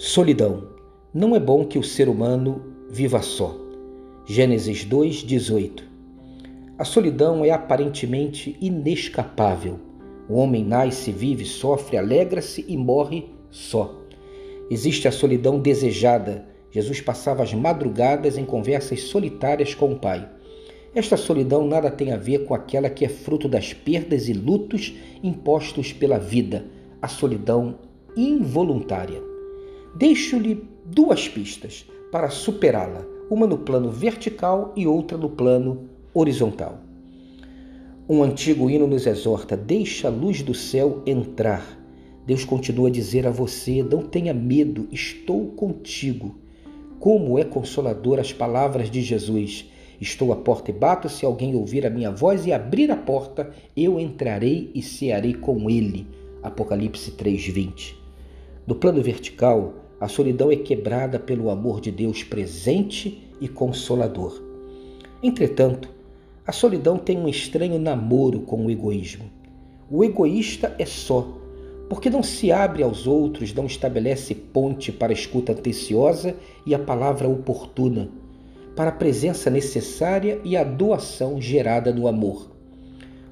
Solidão. Não é bom que o ser humano viva só. Gênesis 2:18. A solidão é aparentemente inescapável. O homem nasce, vive, sofre, alegra-se e morre só. Existe a solidão desejada. Jesus passava as madrugadas em conversas solitárias com o Pai. Esta solidão nada tem a ver com aquela que é fruto das perdas e lutos impostos pela vida, a solidão involuntária. Deixo-lhe duas pistas para superá-la, uma no plano vertical e outra no plano horizontal. Um antigo hino nos exorta: deixa a luz do céu entrar Deus continua a dizer a você: não tenha medo, estou contigo. Como é consolador as palavras de Jesus. Estou à porta e bato, se alguém ouvir a minha voz e abrir a porta, eu entrarei e cearei com ele. Apocalipse 3:20. No plano vertical, a solidão é quebrada pelo amor de Deus presente e consolador. Entretanto, a solidão tem um estranho namoro com o egoísmo. O egoísta é só, porque não se abre aos outros, não estabelece ponte para a escuta atenciosa e a palavra oportuna, para a presença necessária e a doação gerada no amor.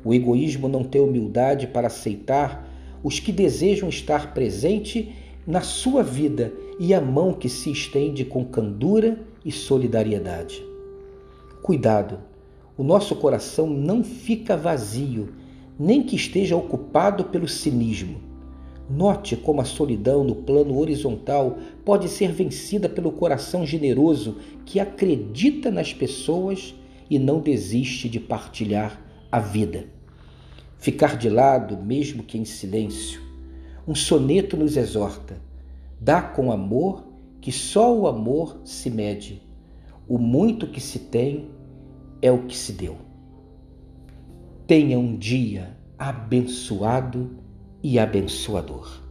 O egoísmo não tem humildade para aceitar os que desejam estar presente na sua vida e a mão que se estende com candura e solidariedade. Cuidado, o nosso coração não fica vazio, nem que esteja ocupado pelo cinismo. Note como a solidão no plano horizontal pode ser vencida pelo coração generoso que acredita nas pessoas e não desiste de partilhar a vida. Ficar de lado, mesmo que em silêncio. Um soneto nos exorta: dá com amor, que só o amor se mede. O muito que se tem é o que se deu. Tenha um dia abençoado e abençoador.